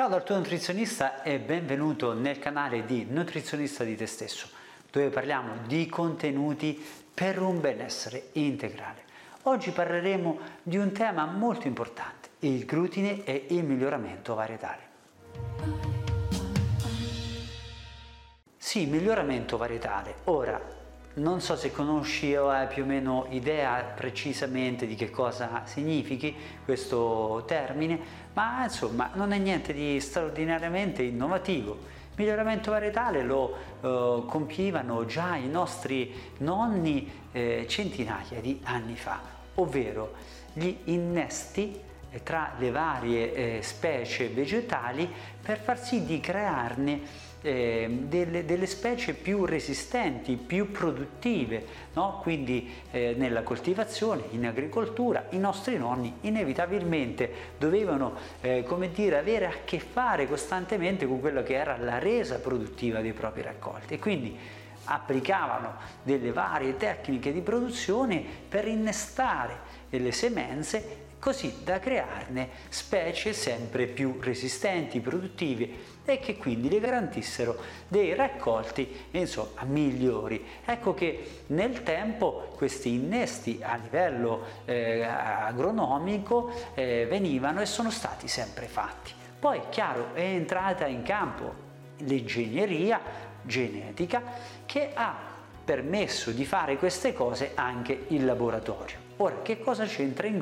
Ciao dal tuo nutrizionista e benvenuto nel canale di Nutrizionista di te stesso, dove parliamo di contenuti per un benessere integrale. Oggi parleremo di un tema molto importante, il glutine e il miglioramento varietale. Sì, miglioramento varietale. Ora, non so se conosci o hai più o meno idea precisamente di che cosa significhi questo termine, ma insomma non è niente di straordinariamente innovativo. Miglioramento varietale lo eh, compivano già i nostri nonni eh, centinaia di anni fa, ovvero gli innesti eh, tra le varie eh, specie vegetali per far sì di crearne eh, delle, delle, specie più resistenti, più produttive, no? quindi eh, nella coltivazione, in agricoltura, i nostri nonni inevitabilmente dovevano eh, dire, avere a che fare costantemente con quello che era la resa produttiva dei propri raccolti e quindi applicavano delle varie tecniche di produzione per innestare delle semenze così da crearne specie sempre più resistenti, produttive e che quindi le garantissero dei raccolti insomma, migliori. Ecco che nel tempo questi innesti a livello eh, agronomico eh, venivano e sono stati sempre fatti. Poi, chiaro, è entrata in campo l'ingegneria genetica che ha permesso di fare queste cose anche il laboratorio. Ora, che cosa c'entra il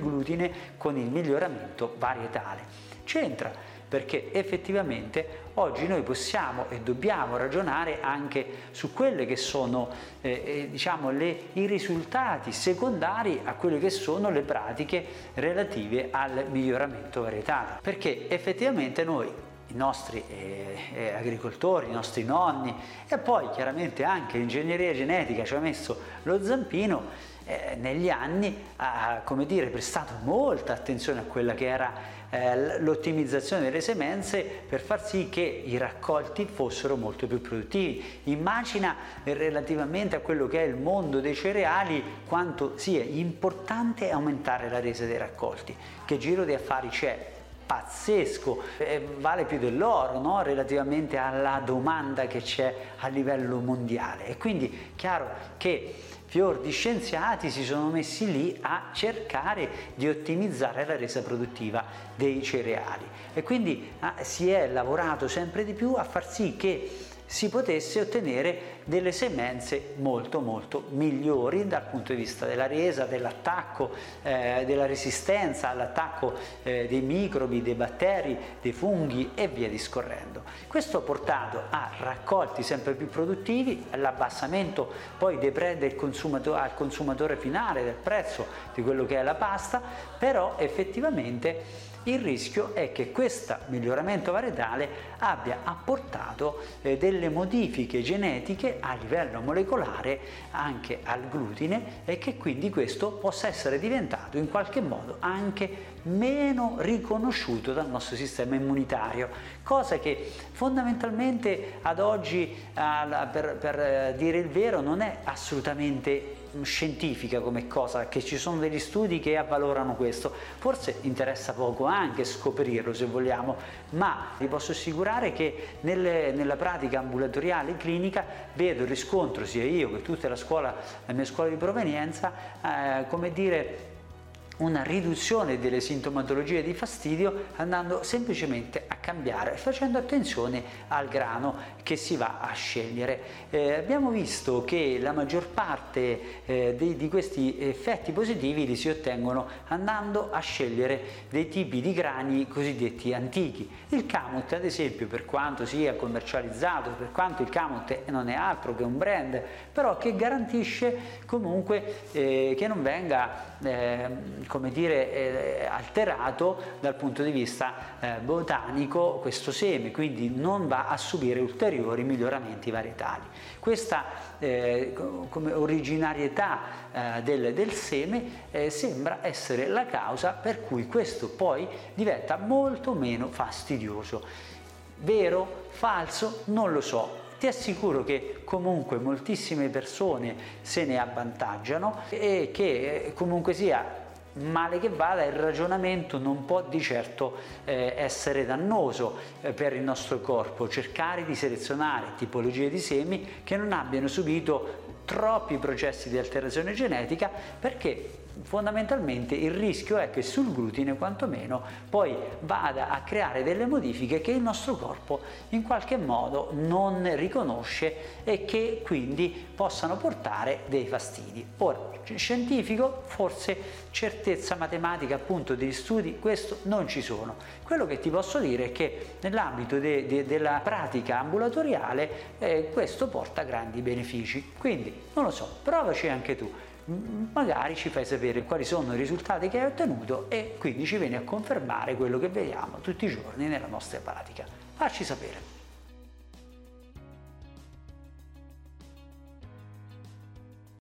glutine con il miglioramento varietale? C'entra perché effettivamente oggi noi possiamo e dobbiamo ragionare anche su quelle che sono eh, eh, diciamo le, i risultati secondari a quelle che sono le pratiche relative al miglioramento varietale. Perché effettivamente noi i nostri eh, eh, agricoltori, i nostri nonni e poi chiaramente anche l'ingegneria genetica ci ha messo lo zampino eh, negli anni ha dire, prestato molta attenzione a quella che era eh, l'ottimizzazione delle semenze per far sì che i raccolti fossero molto più produttivi. Immagina relativamente a quello che è il mondo dei cereali quanto sia importante aumentare la resa dei raccolti, che giro di affari c'è pazzesco, eh, vale più dell'oro no? relativamente alla domanda che c'è a livello mondiale e quindi chiaro che fior di scienziati si sono messi lì a cercare di ottimizzare la resa produttiva dei cereali e quindi ah, si è lavorato sempre di più a far sì che si potesse ottenere delle semenze molto molto migliori dal punto di vista della resa, dell'attacco, eh, della resistenza all'attacco eh, dei microbi, dei batteri, dei funghi e via discorrendo. Questo ha portato a raccolti sempre più produttivi, all'abbassamento poi dei pre del consumatore, al consumatore finale del prezzo di quello che è la pasta, però effettivamente il rischio è che questo miglioramento varietale abbia apportato eh, delle modifiche genetiche a livello molecolare anche al glutine e che quindi questo possa essere diventato in qualche modo anche meno riconosciuto dal nostro sistema immunitario, cosa che fondamentalmente ad oggi, per, per eh, dire il vero, non è assolutamente scientifica come cosa, che ci sono degli studi che avvalorano questo. Forse interessa poco anche scoprirlo se vogliamo, ma vi posso assicurare che nelle, nella pratica ambulatoriale clinica vedo il riscontro, sia io che tutta la scuola, la mia scuola di provenienza, eh, come dire, una riduzione delle sintomatologie di fastidio andando semplicemente a cambiare, facendo attenzione al grano che si va a scegliere. Eh, abbiamo visto che la maggior parte eh, di, di, questi effetti positivi li si ottengono andando a scegliere dei tipi di grani cosiddetti antichi. Il camut, ad esempio, per quanto sia commercializzato, per quanto il camut non è altro che un brand, però che garantisce comunque eh, che non venga ehm, come dire, eh, alterato dal punto di vista eh, botanico questo seme, quindi non va a subire ulteriori miglioramenti varietali. Questa eh, come originarietà eh, del, del, seme eh, sembra essere la causa per cui questo poi diventa molto meno fastidioso. Vero? Falso? Non lo so, ti assicuro che comunque moltissime persone se ne avvantaggiano e che comunque sia male che vada il ragionamento non può di certo eh, essere dannoso eh, per il nostro corpo, cercare di selezionare tipologie di semi che non abbiano subito troppi processi di alterazione genetica perché fondamentalmente il rischio è che sul glutine quantomeno poi vada a creare delle modifiche che il nostro corpo in qualche modo non riconosce e che quindi possano portare dei fastidi. Ora, scientifico, forse certezza matematica appunto degli studi, questo non ci sono. Quello che ti posso dire è che nell'ambito de, de, della pratica ambulatoriale eh, questo porta grandi benefici. Quindi, non lo so, provaci anche tu magari ci fai sapere quali sono i risultati che hai ottenuto e quindi ci vieni a confermare quello che vediamo tutti i giorni nella nostra pratica. Facci sapere.